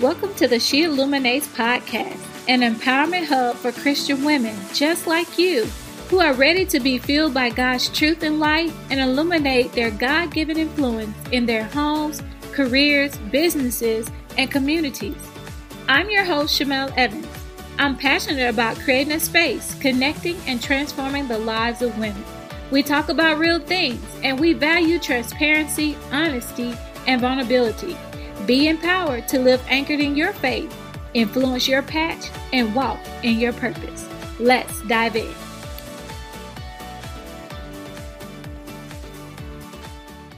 Welcome to the She Illuminates podcast, an empowerment hub for Christian women just like you who are ready to be filled by God's truth and light and illuminate their God given influence in their homes, careers, businesses, and communities. I'm your host, Shamel Evans. I'm passionate about creating a space, connecting, and transforming the lives of women. We talk about real things, and we value transparency, honesty, and vulnerability. Be empowered to live anchored in your faith, influence your patch, and walk in your purpose. Let's dive in.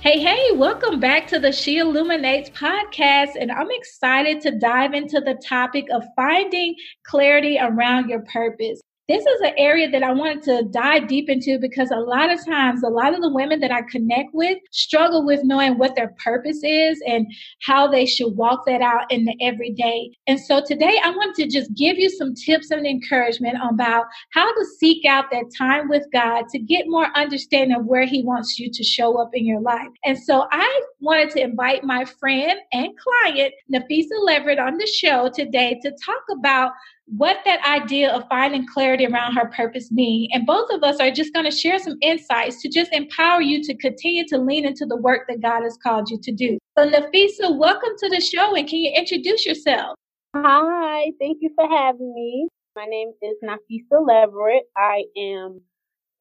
Hey, hey, welcome back to the She Illuminates podcast. And I'm excited to dive into the topic of finding clarity around your purpose this is an area that I wanted to dive deep into because a lot of times, a lot of the women that I connect with struggle with knowing what their purpose is and how they should walk that out in the everyday. And so today I want to just give you some tips and encouragement about how to seek out that time with God to get more understanding of where He wants you to show up in your life. And so I wanted to invite my friend and client, Nafeesah Leverett, on the show today to talk about what that idea of finding clarity around her purpose mean. And both of us are just going to share some insights to just empower you to continue to lean into the work that God has called you to do. So Nafeesah, welcome to the show and can you introduce yourself? Hi, thank you for having me. My name is Nafeesah Leverett. I am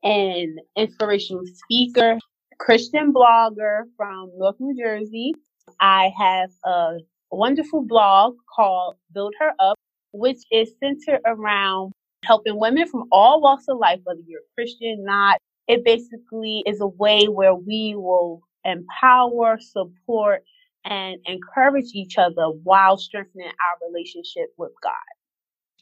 an inspirational speaker, Christian blogger from North New Jersey. I have a wonderful blog called Build Her Up which is centered around helping women from all walks of life, whether you're Christian, or not. It basically is a way where we will empower, support, and encourage each other while strengthening our relationship with God.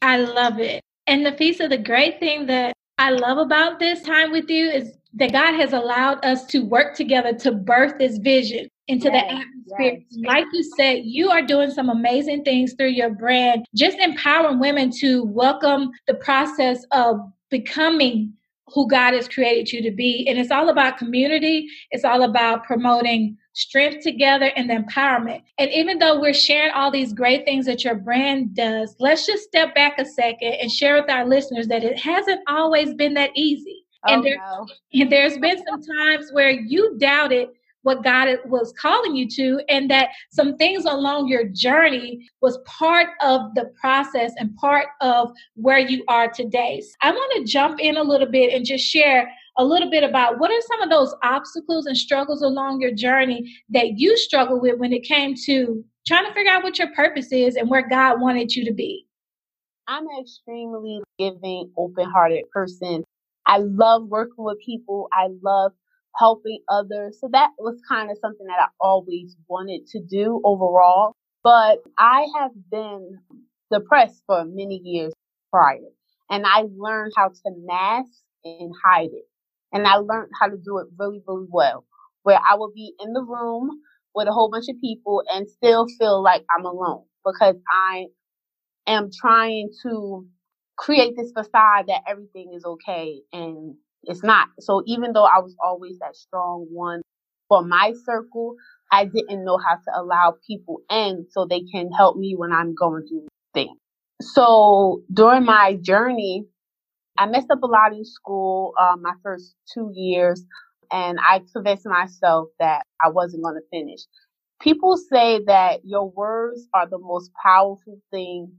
I love it. And Nafeesah, the great thing that I love about this time with you is that God has allowed us to work together to birth this vision into yes, the atmosphere. Yes. Like you said, you are doing some amazing things through your brand, just empowering women to welcome the process of becoming who God has created you to be. And it's all about community, it's all about promoting strength together and the empowerment. And even though we're sharing all these great things that your brand does, let's just step back a second and share with our listeners that it hasn't always been that easy. Oh, and, there, no. and there's been some times where you doubted what God was calling you to, and that some things along your journey was part of the process and part of where you are today. So I want to jump in a little bit and just share a little bit about what are some of those obstacles and struggles along your journey that you struggle with when it came to trying to figure out what your purpose is and where God wanted you to be. I'm an extremely giving, open hearted person. I love working with people. I love helping others. So that was kind of something that I always wanted to do overall. But I have been depressed for many years prior and I learned how to mask and hide it. And I learned how to do it really, really well where I will be in the room with a whole bunch of people and still feel like I'm alone because I am trying to create this facade that everything is okay and it's not. So even though I was always that strong one for my circle, I didn't know how to allow people in so they can help me when I'm going through things. So during my journey, I messed up a lot in school, um, my first two years, and I convinced myself that I wasn't going to finish. People say that your words are the most powerful thing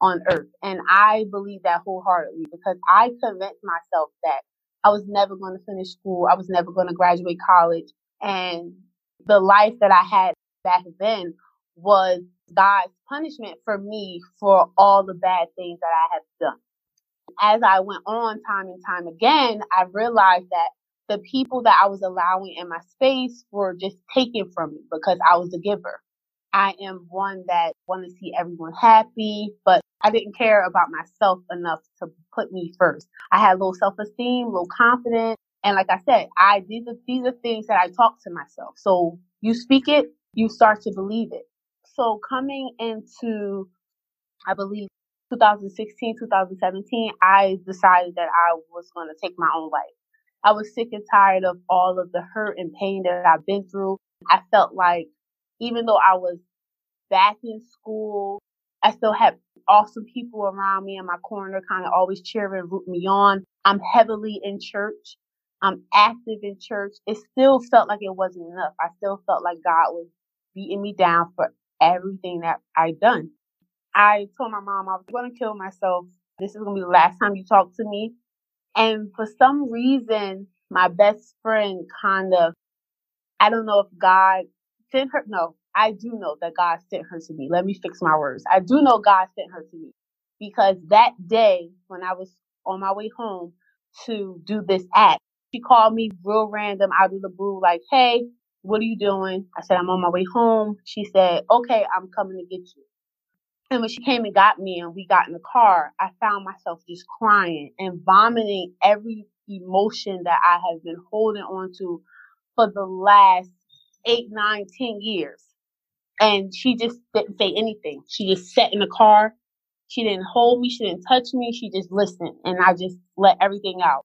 on earth. And I believe that wholeheartedly because I convinced myself that I was never going to finish school. I was never going to graduate college. And the life that I had back then was God's punishment for me for all the bad things that I had done. As I went on time and time again, I realized that the people that I was allowing in my space were just taken from me because I was a giver. I am one that want to see everyone happy, but I didn't care about myself enough to put me first. I had low self-esteem, low confidence. And like I said, I, these are, these are things that I talk to myself. So you speak it, you start to believe it. So coming into, I believe 2016, 2017, I decided that I was going to take my own life. I was sick and tired of all of the hurt and pain that I've been through. I felt like even though I was back in school. I still had awesome people around me in my corner, kind of always cheering, root me on. I'm heavily in church. I'm active in church. It still felt like it wasn't enough. I still felt like God was beating me down for everything that I'd done. I told my mom I was going to kill myself. This is going to be the last time you talk to me. And for some reason, my best friend kind of, I don't know if God sent her. No, I do know that God sent her to me. Let me fix my words. I do know God sent her to me because that day when I was on my way home to do this act, she called me real random out of the blue, like, Hey, what are you doing? I said, I'm on my way home. She said, okay, I'm coming to get you. And when she came and got me and we got in the car, I found myself just crying and vomiting every emotion that I have been holding on to for the last eight, nine, ten years. And she just didn't say anything. She just sat in the car. She didn't hold me. She didn't touch me. She just listened. And I just let everything out.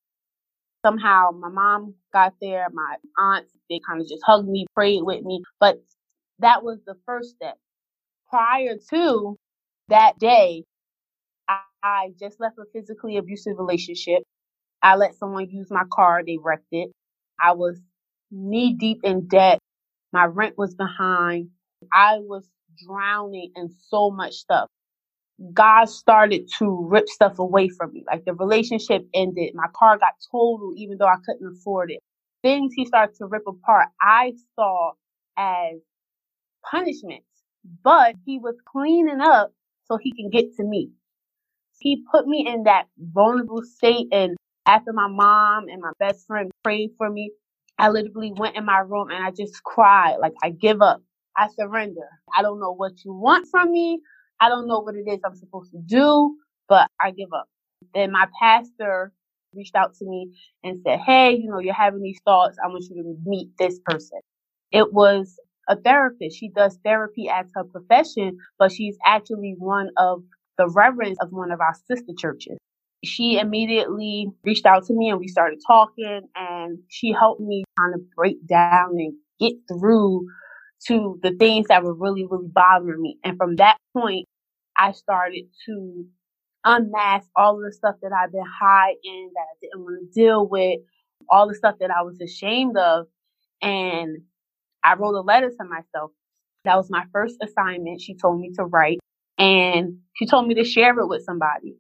Somehow my mom got there. My aunts, they kind of just hugged me, prayed with me. But that was the first step. Prior to that day, I, I just left a physically abusive relationship. I let someone use my car. They wrecked it. I was knee deep in debt. My rent was behind. I was drowning in so much stuff. God started to rip stuff away from me. Like the relationship ended. My car got totaled even though I couldn't afford it. Things he started to rip apart, I saw as punishment, but he was cleaning up so he can get to me. He put me in that vulnerable state and after my mom and my best friend prayed for me, I literally went in my room and I just cried. Like I give up. I surrender. I don't know what you want from me. I don't know what it is I'm supposed to do, but I give up. Then my pastor reached out to me and said, Hey, you know, you're having these thoughts. I want you to meet this person. It was a therapist. She does therapy as her profession, but she's actually one of the reverends of one of our sister churches. She immediately reached out to me and we started talking and she helped me kind of break down and get through to the things that were really, really bothering me. And from that point, I started to unmask all of the stuff that I've been hiding, that I didn't want to deal with, all the stuff that I was ashamed of. And I wrote a letter to myself. That was my first assignment. She told me to write and she told me to share it with somebody.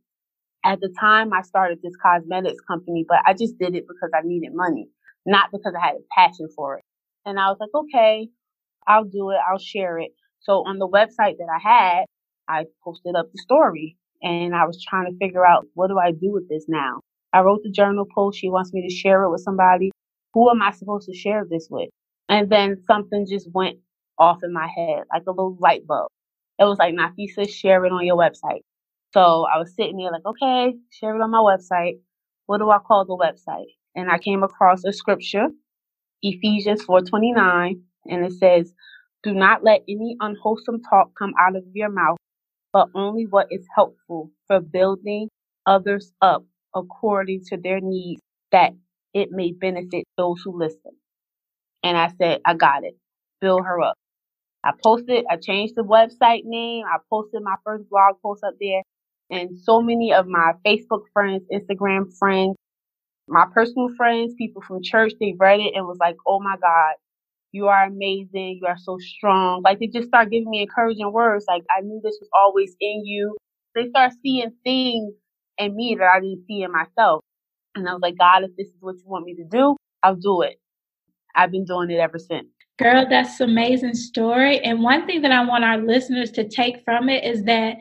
At the time, I started this cosmetics company, but I just did it because I needed money, not because I had a passion for it. And I was like, okay, I'll do it. I'll share it. So on the website that I had, I posted up the story and I was trying to figure out what do I do with this now? I wrote the journal post. She wants me to share it with somebody. Who am I supposed to share this with? And then something just went off in my head, like a little light bulb. It was like, Nafeesah, share it on your website. So I was sitting there like, okay, share it on my website. What do I call the website? And I came across a scripture, Ephesians 4:29, and it says, "Do not let any unwholesome talk come out of your mouth, but only what is helpful for building others up according to their needs, that it may benefit those who listen." And I said, "I got it. Build her up." I posted, I changed the website name. I posted my first blog post up there. And so many of my Facebook friends, Instagram friends, my personal friends, people from church, they read it and was like, oh my God, you are amazing. You are so strong. Like they just start giving me encouraging words. Like I knew this was always in you. They start seeing things in me that I didn't see in myself. And I was like, God, if this is what you want me to do, I'll do it. I've been doing it ever since. Girl, that's an amazing story. And one thing that I want our listeners to take from it is that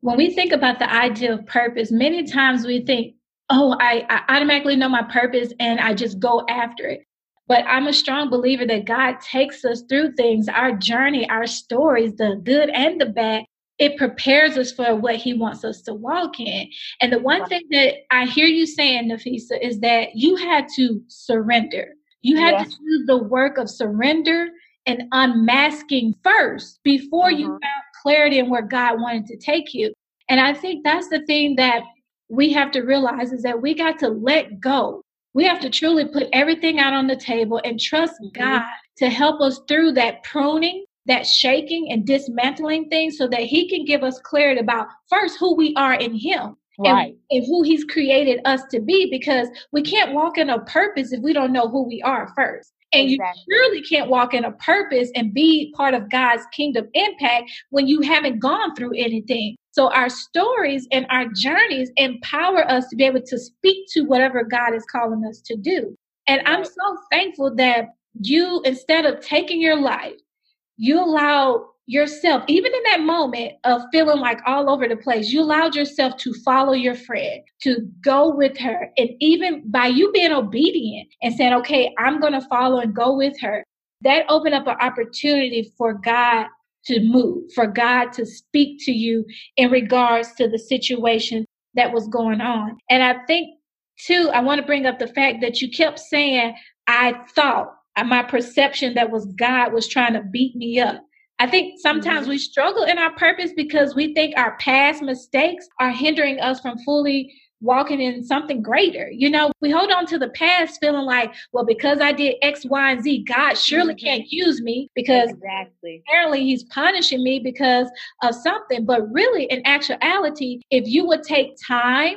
when we think about the idea of purpose, many times we think, oh, I, I automatically know my purpose and I just go after it. But I'm a strong believer that God takes us through things, our journey, our stories, the good and the bad. It prepares us for what He wants us to walk in. And the one thing that I hear you saying, Nafeesah, is that you had to surrender. You had yes. to do the work of surrender and unmasking first before mm-hmm. you found clarity in where God wanted to take you. And I think that's the thing that we have to realize is that we got to let go. We have to truly put everything out on the table and trust mm-hmm. God to help us through that pruning, that shaking and dismantling things so that he can give us clarity about first who we are in him right. and, and who he's created us to be because we can't walk in a purpose if we don't know who we are first. And exactly. you surely can't walk in a purpose and be part of God's kingdom impact when you haven't gone through anything. So our stories and our journeys empower us to be able to speak to whatever God is calling us to do. And I'm so thankful that you, instead of taking your life, you allow yourself, even in that moment of feeling like all over the place, you allowed yourself to follow your friend, to go with her. And even by you being obedient and saying, okay, I'm going to follow and go with her, that opened up an opportunity for God to move, for God to speak to you in regards to the situation that was going on. And I think, too, I want to bring up the fact that you kept saying, I thought, my perception that was God was trying to beat me up. I think sometimes mm-hmm. we struggle in our purpose because we think our past mistakes are hindering us from fully walking in something greater. You know, we hold on to the past feeling like, well, because I did X, Y, and Z, God surely mm-hmm. can't use me because exactly. apparently he's punishing me because of something. But really, in actuality, if you would take time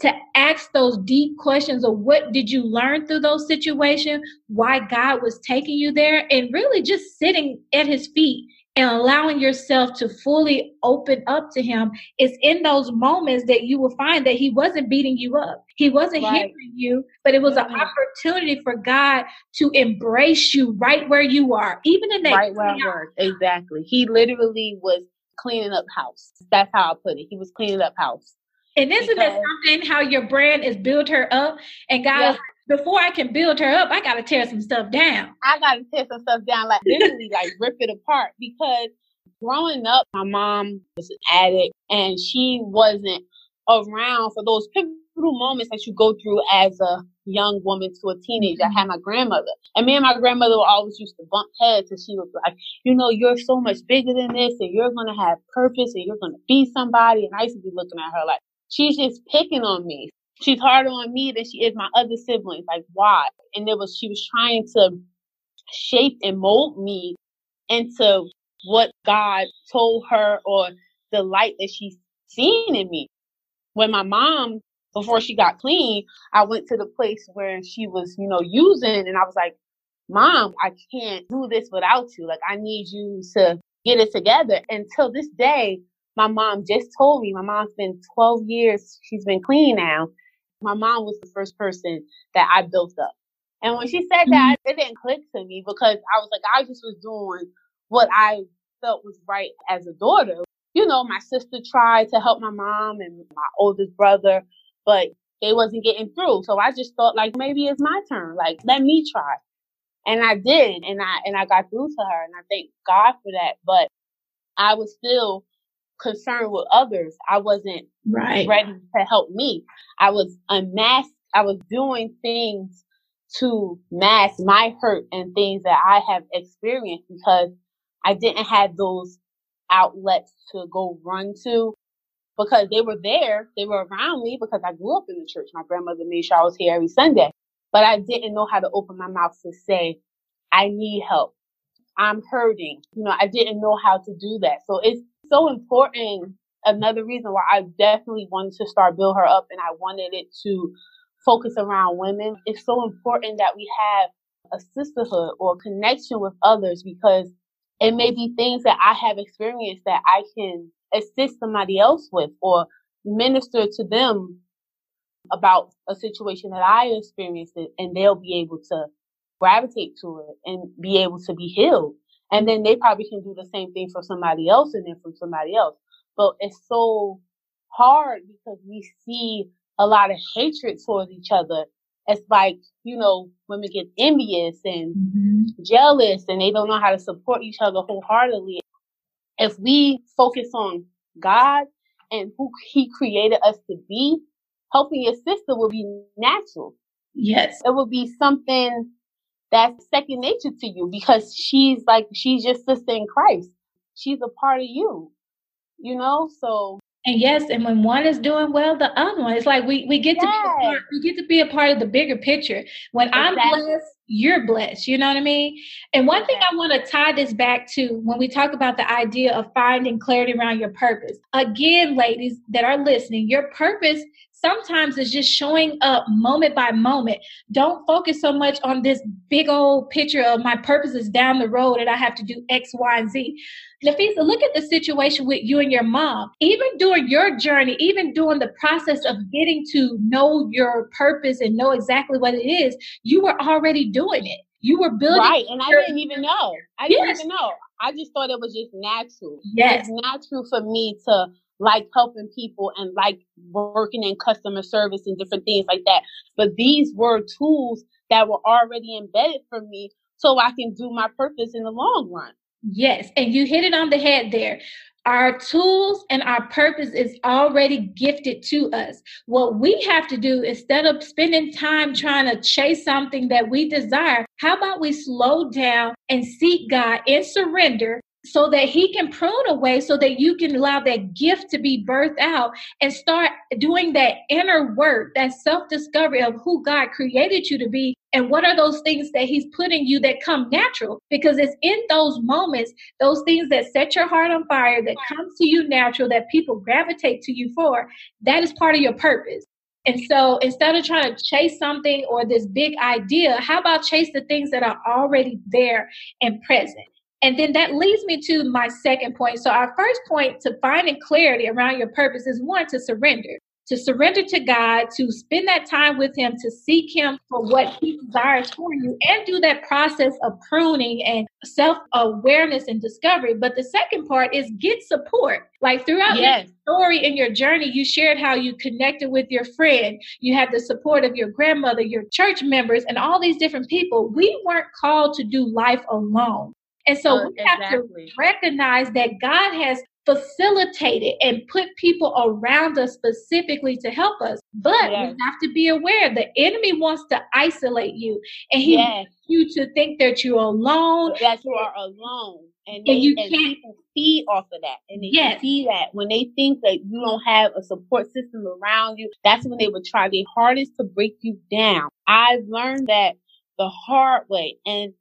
to ask those deep questions of what did you learn through those situations, why God was taking you there, and really just sitting at his feet and allowing yourself to fully open up to him is in those moments that you will find that he wasn't beating you up. He wasn't right. hindering you, but it was mm-hmm. an opportunity for God to embrace you right where you are, even in that right where was. Exactly. He literally was cleaning up house. That's how I put it. He was cleaning up house. And isn't because, it something how your brand is built her up? And God before I can build her up, I got to tear some stuff down. I got to tear some stuff down, like literally, like rip it apart. Because growing up, my mom was an addict, and she wasn't around for those pivotal moments that you go through as a young woman to a teenager. I had my grandmother, and me and my grandmother always used to bump heads, and she was like, "You know, you're so much bigger than this, and you're gonna have purpose, and you're gonna be somebody." And I used to be looking at her like, she's just picking on me she's harder on me than she is my other siblings. Like why? And it was she was trying to shape and mold me into what God told her or the light that she's seen in me. When my mom, before she got clean, I went to the place where she was, you know, using and I was like, Mom, I can't do this without you. Like I need you to get it together. Until this day, my mom just told me, my mom's been 12 years, she's been clean now. My mom was the first person that I built up. And when she said that, mm-hmm. it didn't click to me because I was like, I just was doing what I felt was right as a daughter. You know, my sister tried to help my mom and my oldest brother, but they wasn't getting through. So I just thought like maybe it's my turn. Like let me try. And I did and I and I got through to her and I thank God for that. But I was still concerned with others. I wasn't right. ready to help me. I was unmasked. I was doing things to mask my hurt and things that I have experienced because I didn't have those outlets to go run to because they were there. They were around me because I grew up in the church. My grandmother made sure I was here every Sunday, but I didn't know how to open my mouth to say, I need help. I'm hurting. You know, I didn't know how to do that. So it's so important. Another reason why I definitely wanted to start Build Her Up and I wanted it to focus around women. It's so important that we have a sisterhood or a connection with others because it may be things that I have experienced that I can assist somebody else with or minister to them about a situation that I experienced and they'll be able to gravitate to it and be able to be healed. And then they probably can do the same thing for somebody else and then from somebody else. But it's so hard because we see a lot of hatred towards each other. It's like, you know, women get envious and mm-hmm. jealous and they don't know how to support each other wholeheartedly. If we focus on God and who he created us to be, helping your sister will be natural. Yes. It will be something that's second nature to you because she's like she's your sister in Christ. She's a part of you. You know, so and yes, and when one is doing well, the other one. It's like we we get yes. to be a part, we get to be a part of the bigger picture. When exactly. I'm blessed, you're blessed. You know what I mean? And one thing I want to tie this back to when we talk about the idea of finding clarity around your purpose. Again, ladies that are listening, your purpose sometimes it's just showing up moment by moment. Don't focus so much on this big old picture of my purpose is down the road and I have to do X, Y, and Z. Nafeesah, look at the situation with you and your mom. Even during your journey, even during the process of getting to know your purpose and know exactly what it is, you were already doing it. You were building. Right. And I didn't even know. I didn't yes. even know. I just thought it was just natural. Yes. It's natural for me to like helping people and like working in customer service and different things like that. But these were tools that were already embedded for me so I can do my purpose in the long run. Yes, and you hit it on the head there. Our tools and our purpose is already gifted to us. What we have to do instead of spending time trying to chase something that we desire, how about we slow down and seek God and surrender so that he can prune away so that you can allow that gift to be birthed out and start doing that inner work, that self discovery of who God created you to be and what are those things that he's putting you that come natural. Because it's in those moments those things that set your heart on fire that comes to you natural that people gravitate to you for that is part of your purpose. And so instead of trying to chase something or this big idea how about chase the things that are already there and present and then that leads me to my second point. So, our first point to finding clarity around your purpose is one, to surrender. To surrender to God, to spend that time with Him, to seek Him for what He desires for you, and do that process of pruning and self awareness and discovery. But the second part is get support. Like throughout yes. your story and your journey, you shared how you connected with your friend. You had the support of your grandmother, your church members, and all these different people. We weren't called to do life alone. And so uh, we exactly. have to recognize that God has facilitated and put people around us specifically to help us. But yes. we have to be aware the enemy wants to isolate you and he yes. wants you to think that you're alone. That you are alone. And, they, and you and can't feed off of that. And they yes. see that when they think that you don't have a support system around you, that's when they would try their hardest to break you down. I've learned that the hard way. And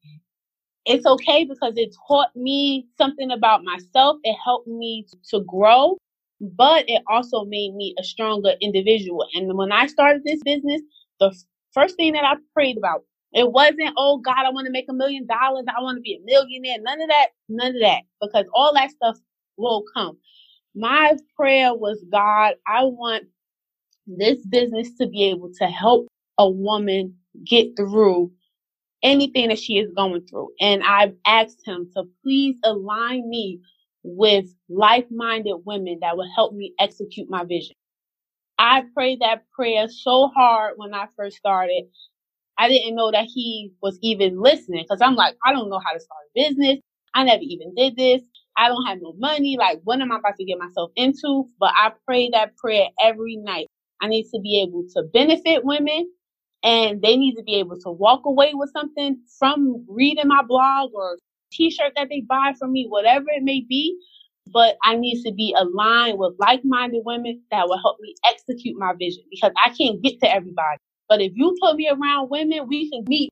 it's okay because it taught me something about myself. It helped me to grow, but it also made me a stronger individual. And when I started this business, the first thing that I prayed about, it wasn't, oh God, I want to make a million dollars. I want to be a millionaire. None of that, none of that, because all that stuff will come. My prayer was, God, I want this business to be able to help a woman get through anything that she is going through. And I've asked him to please align me with like-minded women that will help me execute my vision. I prayed that prayer so hard when I first started. I didn't know that he was even listening because I'm like, I don't know how to start a business. I never even did this. I don't have no money. Like, what am I about to get myself into? But I pray that prayer every night. I need to be able to benefit women and they need to be able to walk away with something from reading my blog or t-shirt that they buy from me, whatever it may be. But I need to be aligned with like-minded women that will help me execute my vision because I can't get to everybody. But if you put me around women, we can meet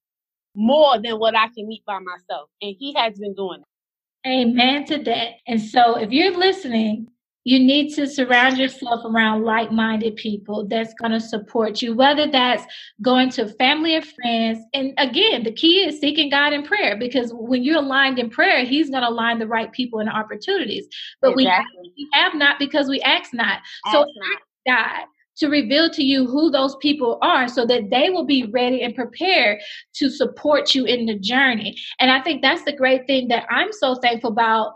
more than what I can meet by myself. And he has been doing it. Amen to that. And so if you're listening you need to surround yourself around like-minded people that's going to support you whether that's going to family or friends and again the key is seeking god in prayer because when you're aligned in prayer he's going to align the right people and opportunities but exactly. we, have, not because we ask not ask so not. god to reveal to you who those people are so that they will be ready and prepared to support you in the journey. And I think that's the great thing that I'm so thankful about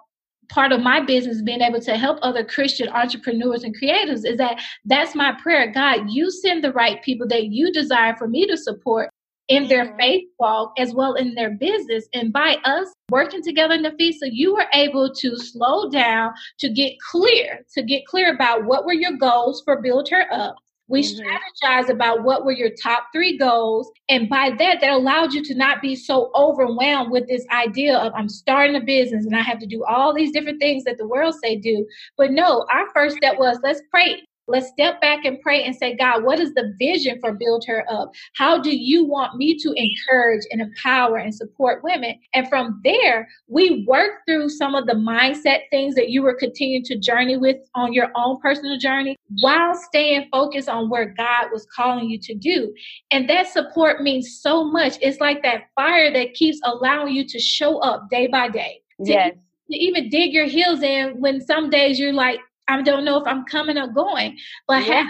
part of my business being able to help other christian entrepreneurs and creators is that that's my prayer. God you send the right people that you desire for me to support in their faith walk as well in their business and by us working together in the feast. So you were able to slow down to get clear to get clear about what were your goals for build her up we mm-hmm. strategized about what were your top three goals. And by that, that allowed you to not be so overwhelmed with this idea of I'm starting a business and I have to do all these different things that the world say do. But no, our first step was let's pray. Let's step back and pray and say, God, what is the vision for Build Her Up? How do you want me to encourage and empower and support women? And from there, we work through some of the mindset things that you were continuing to journey with on your own personal journey while staying focused on where God was calling you to do. And that support means so much. It's like that fire that keeps allowing you to show up day by day. Yes. To even dig your heels in when some days you're like, I don't know if I'm coming or going, but yeah.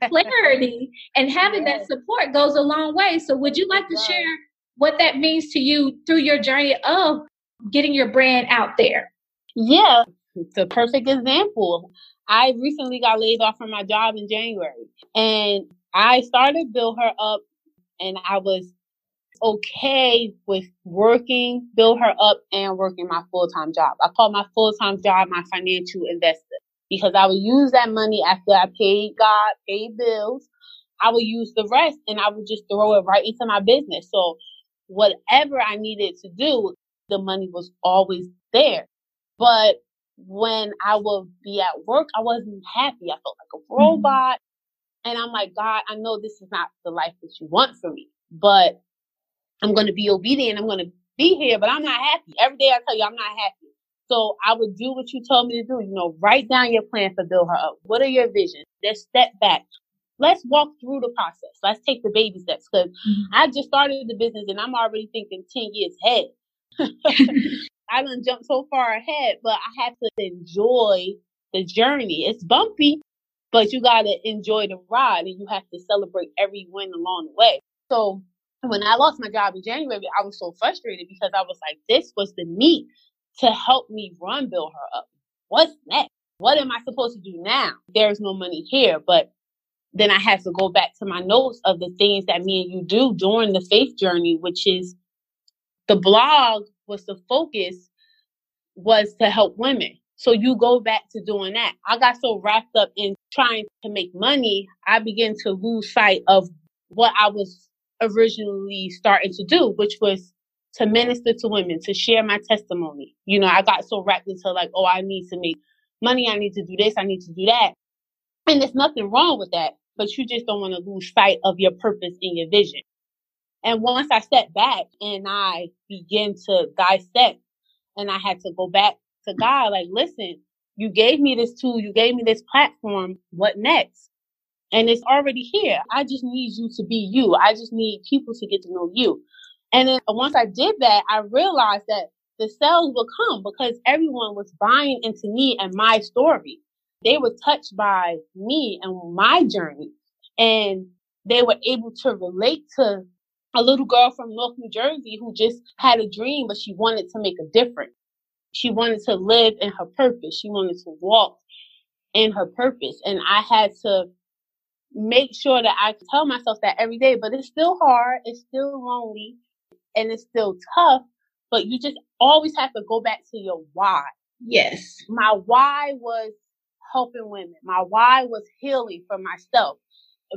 have clarity and having that support goes a long way. So, would you like to share what that means to you through your journey of getting your brand out there? Yeah, it's a perfect example. I recently got laid off from my job in January and I started Build Her Up and I was okay with working, Build Her Up and working my full time job. I call my full time job my financial investor because I would use that money after I paid God, paid bills. I would use the rest and I would just throw it right into my business. So whatever I needed to do, the money was always there. But when I would be at work, I wasn't happy. I felt like a mm-hmm. robot. Mm-hmm. And I'm like, God, I know this is not the life that you want for me, but I'm going to be obedient. I'm going to be here, but I'm not happy. Every day I tell you, I'm not happy. So I would do what you told me to do. You know, write down your plan for Build Her Up. What are your visions? Let's step back. Let's walk through the process. Let's take the baby steps because mm-hmm. I just started the business and I'm already thinking 10 years ahead. I done jumped so far ahead, but I have to enjoy the journey. It's bumpy, but you got to enjoy the ride and you have to celebrate every win along the way. So when I lost my job in January, I was so frustrated because I was like, this was the meat to help me run Build Her Up. What's next? What am I supposed to do now? There's no money here, but then I have to go back to my notes of the things that me and you do during the faith journey, which is the blog was the focus was to help women. So you go back to doing that. I got so wrapped up in trying to make money, I began to lose sight of what I was originally starting to do, which was to minister to women, to share my testimony. You know, I got so wrapped into like, oh, I need to make money. I need to do this. I need to do that. And there's nothing wrong with that, but you just don't want to lose sight of your purpose and your vision. And once I stepped back and I began to dissect and I had to go back to God, like, listen, you gave me this tool. You gave me this platform. What next? And it's already here. I just need you to be you. I just need people to get to know you. And then once I did that, I realized that the sales would come because everyone was buying into me and my story. They were touched by me and my journey. And they were able to relate to a little girl from North New Jersey who just had a dream, but she wanted to make a difference. She wanted to live in her purpose. She wanted to walk in her purpose. And I had to make sure that I tell myself that every day, but it's still hard. It's still lonely and it's still tough, but you just always have to go back to your why. Yes. My why was helping women. My why was healing for myself.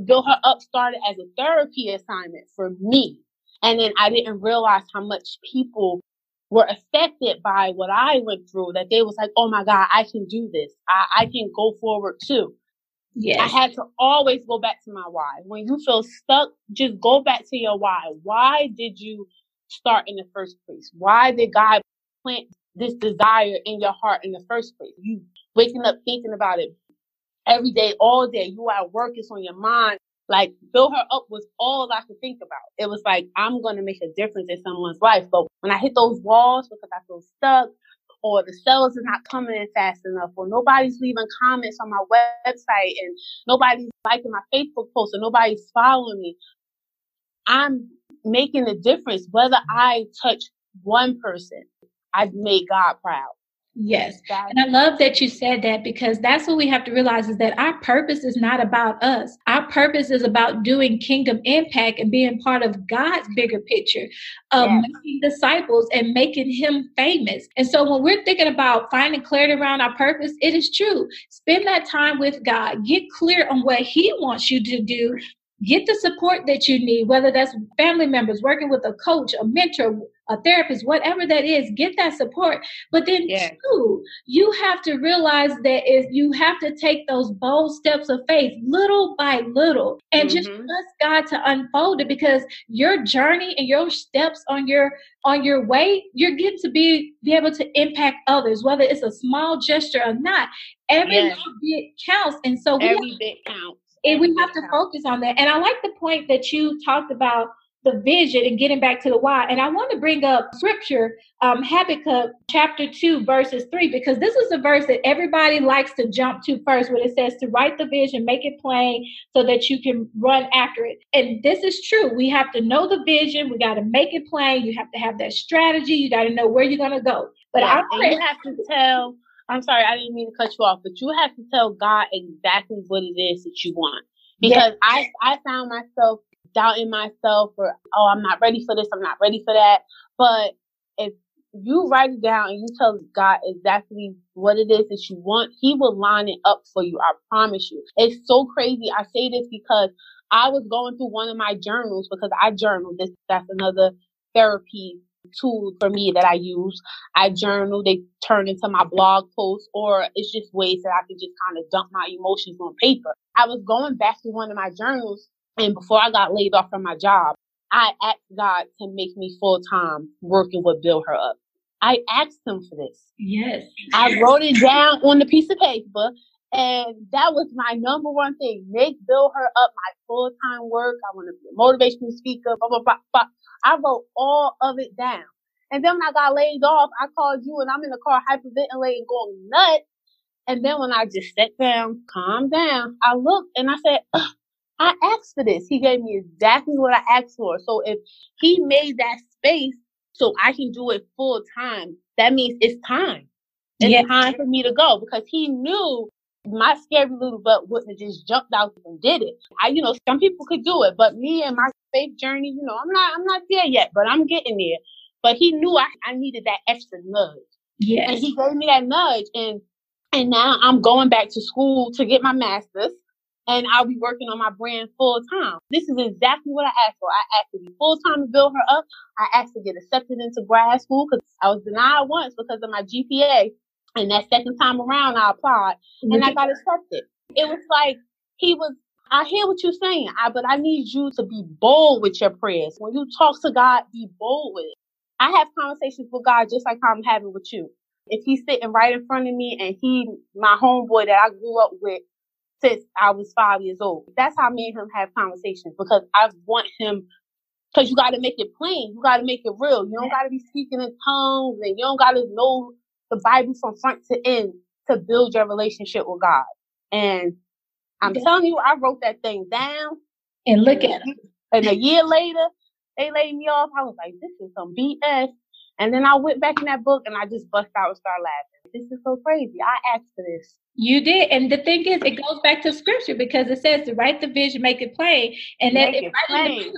Build Her Up started as a therapy assignment for me. And then I didn't realize how much people were affected by what I went through, that they was like, oh my God, I can do this. I, I can go forward too. Yes. I had to always go back to my why. When you feel stuck, just go back to your why. Why did you start in the first place? Why did God plant this desire in your heart in the first place? You waking up thinking about it every day, all day. You at work, it's on your mind. Like build her up was all I could think about. It was like, I'm going to make a difference in someone's life. But when I hit those walls because I feel stuck or the sales is not coming in fast enough or nobody's leaving comments on my website and nobody's liking my Facebook post or nobody's following me, I'm making a difference. Whether I touch one person, I've made God proud. Yes. And I love that you said that because that's what we have to realize is that our purpose is not about us. Our purpose is about doing kingdom impact and being part of God's bigger picture of yes. making disciples and making him famous. And so when we're thinking about finding clarity around our purpose, it is true. Spend that time with God. Get clear on what he wants you to do get the support that you need, whether that's family members, working with a coach, a mentor, a therapist, whatever that is, get that support. But then, yes. two, you have to realize that if you have to take those bold steps of faith little by little and mm-hmm. just trust God to unfold it because your journey and your steps on your on your way, you're getting to be be able to impact others, whether it's a small gesture or not. Every yes. bit counts. And so every bit counts. And we have to focus on that. And I like the point that you talked about the vision and getting back to the why. And I want to bring up scripture, um, Habakkuk chapter 2, verses 3, because this is a verse that everybody likes to jump to first, when it says to write the vision, make it plain so that you can run after it. And this is true. We have to know the vision, we got to make it plain. You have to have that strategy, you got to know where you're going to go. But yeah, I you have to tell. I'm sorry, I didn't mean to cut you off, but you have to tell God exactly what it is that you want. Because yes. I I found myself doubting myself or, oh, I'm not ready for this, I'm not ready for that. But if you write it down and you tell God exactly what it is that you want, He will line it up for you. I promise you. It's so crazy. I say this because I was going through one of my journals because I journal. This that's another therapy tool for me that I use. I journal, they turn into my blog posts, or it's just ways that I can just kind of dump my emotions on paper. I was going back to one of my journals and before I got laid off from my job, I asked God to make me full time working with Build Her Up. I asked him for this. Yes. I wrote it down on the piece of paper and that was my number one thing. Make Build Her Up my full time work. I want to be a motivational speaker, blah, blah, blah, blah. I wrote all of it down. And then when I got laid off, I called you and I'm in the car hyperventilating, going nuts. And then when I just sat down, calm down, I looked and I said, I asked for this. He gave me exactly what I asked for. So if he made that space so I can do it full time, that means it's time. It's yes. time for me to go because he knew my scary little butt wouldn't have just jumped out and did it. I, you know, some people could do it, but me and my faith journey, you know, I'm not, I'm not there yet, but I'm getting there. But he knew I, I needed that extra nudge. Yes. And he gave me that nudge and, and now I'm going back to school to get my master's and I'll be working on my brand full time. This is exactly what I asked for. I asked to be full time to build her up. I asked to get accepted into grad school because I was denied once because of my GPA. And that second time around, I applied and I got accepted. It was like he was. I hear what you're saying, I, but I need you to be bold with your prayers. When you talk to God, be bold with it. I have conversations with God just like I'm having with you. If he's sitting right in front of me and he, my homeboy that I grew up with, since I was five years old. That's how me and him have conversations because I want him because you got to make it plain. You got to make it real. You don't got to be speaking in tongues and you don't got to know the Bible from front to end to build your relationship with God. And I'm yeah. telling you, I wrote that thing down. And look at it. And a year later, they laid me off. I was like, this is some BS. And then I went back in that book and I just bust out and started laughing. This is so crazy. I asked for this. You did. And the thing is, it goes back to scripture because it says to write the vision, make it plain. And then it, right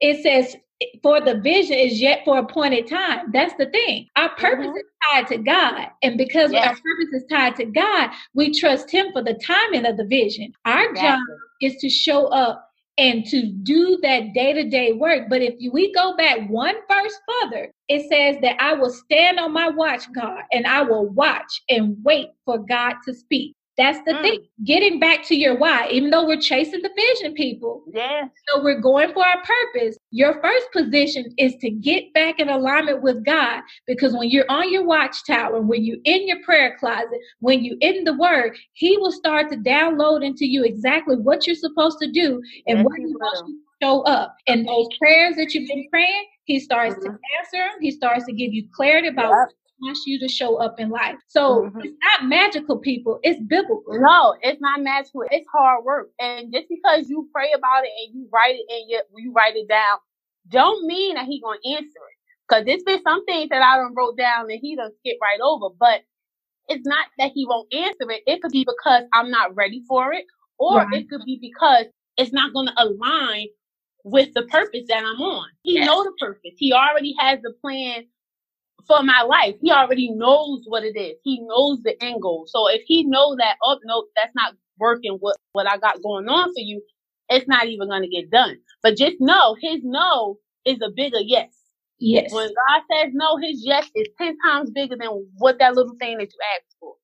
it says, for the vision is yet for appointed time. That's the thing. Our purpose mm-hmm. is tied to God. And because yes. our purpose is tied to God, we trust Him for the timing of the vision. Our exactly. job is to show up and to do that day to day work. But if we go back one verse further, it says that I will stand on my watch guard and I will watch and wait for God to speak. That's the mm. thing. Getting back to your why, even though we're chasing the vision, people. Yeah. So we're going for our purpose. Your first position is to get back in alignment with God. Because when you're on your watchtower, when you're in your prayer closet, when you're in the word, He will start to download into you exactly what you're supposed to do and where He wants you to show up. And those prayers that you've been praying, He starts mm-hmm. to answer them. He starts to give you clarity about yep wants you to show up in life. So mm-hmm. it's not magical, people. It's biblical. No, it's not magical. It's hard work. And just because you pray about it and you write it and you, you write it down, don't mean that he gonna answer it. Cause there's been some things that I done wrote down and he done skip right over. But it's not that he won't answer it. It could be because I'm not ready for it, or right. it could be because it's not gonna align with the purpose that I'm on. He yes. know the purpose. He already has the plan for my life. He already knows what it is. He knows the end goal. So if he knows that, oh no, that's not working what, what I got going on for you, it's not even going to get done. But just know his no is a bigger yes. Yes. When God says no, his yes is 10 times bigger than what that little thing that you asked for.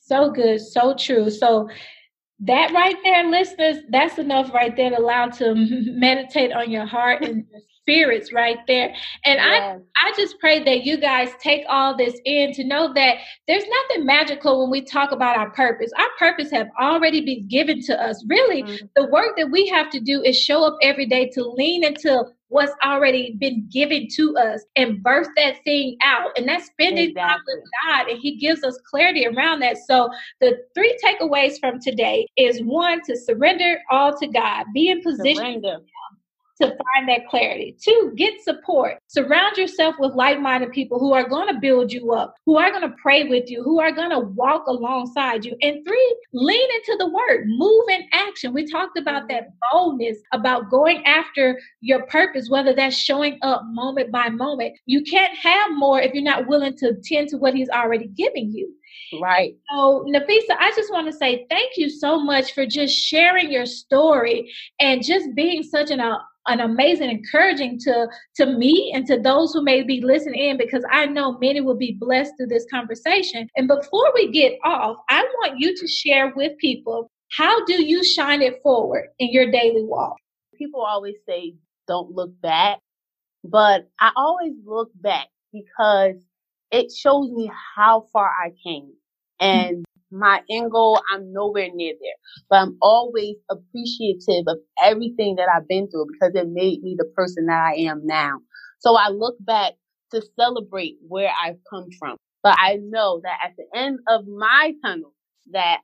So good, so true. So that right there, listeners, that's enough right there to allow to meditate on your heart and your spirits right there. And. I I just pray that you guys take all this in to know that there's nothing magical when we talk about our purpose. Our purpose have already been given to us. Really, mm-hmm. the work that we have to do is show up every day to lean into what's already been given to us and birth that thing out. And that's spending exactly. time with God. And He gives us clarity around that. So the three takeaways from today is one to surrender all to God, be in position. Surrender to find that clarity. Two, get support. Surround yourself with like minded people who are going to build you up, who are going to pray with you, who are going to walk alongside you. And three, lean into the word, move in action. We talked about that boldness, about going after your purpose, whether that's showing up moment by moment. You can't have more if you're not willing to tend to what He's already giving you. Right. So, Nafeesah, I just want to say thank you so much for just sharing your story and just being such an uh, an amazing encouraging to to me and to those who may be listening in because I know many will be blessed through this conversation. And before we get off, I want you to share with people how do you shine it forward in your daily walk? People always say don't look back, but I always look back because it shows me how far I came. Mm-hmm. And my end goal, I'm nowhere near there. But I'm always appreciative of everything that I've been through because it made me the person that I am now. So I look back to celebrate where I've come from. But I know that at the end of my tunnel, that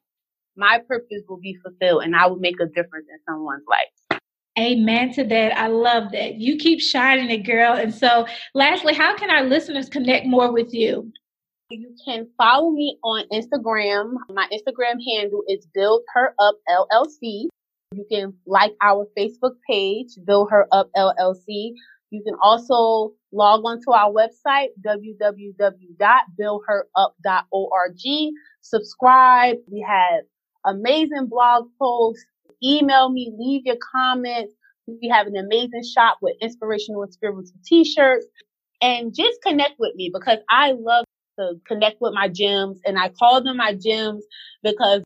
my purpose will be fulfilled and I will make a difference in someone's life. Amen to that. I love that. You keep shining it, girl. And so, lastly, how can our listeners connect more with you? You can follow me on Instagram. My Instagram handle is Build Her Up LLC. You can like our Facebook page, Build Her Up LLC. You can also log on to our website, www.buildherup.org. Subscribe. We have amazing blog posts. Email me, leave your comments. We have an amazing shop with inspirational and spiritual t-shirts and just connect with me because I love to connect with my gems. And I call them my gems because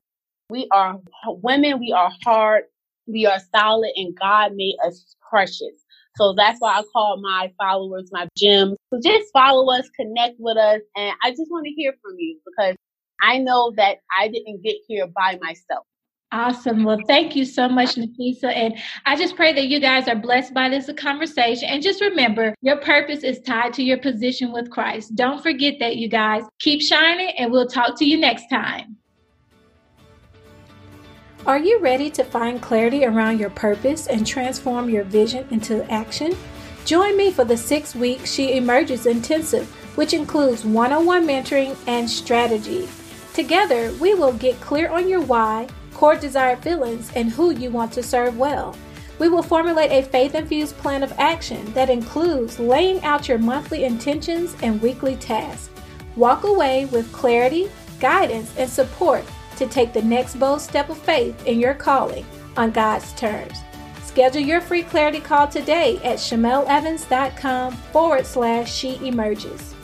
we are women, we are hard, we are solid, and God made us precious. So that's why I call my followers my gems. So just follow us, connect with us, and I just want to hear from you because I know that I didn't get here by myself. Awesome. Well, thank you so much, Nafeesah. And I just pray that you guys are blessed by this conversation. And just remember, your purpose is tied to your position with Christ. Don't forget that, you guys. Keep shining, and we'll talk to you next time. Are you ready to find clarity around your purpose and transform your vision into action? Join me for the six week She Emerges Intensive, which includes one on one mentoring and strategy. Together, we will get clear on your why core desired feelings, and who you want to serve well. We will formulate a faith infused plan of action that includes laying out your monthly intentions and weekly tasks. Walk away with clarity, guidance, and support to take the next bold step of faith in your calling on God's terms. Schedule your free clarity call today at shamelevans.com forward slash she emerges.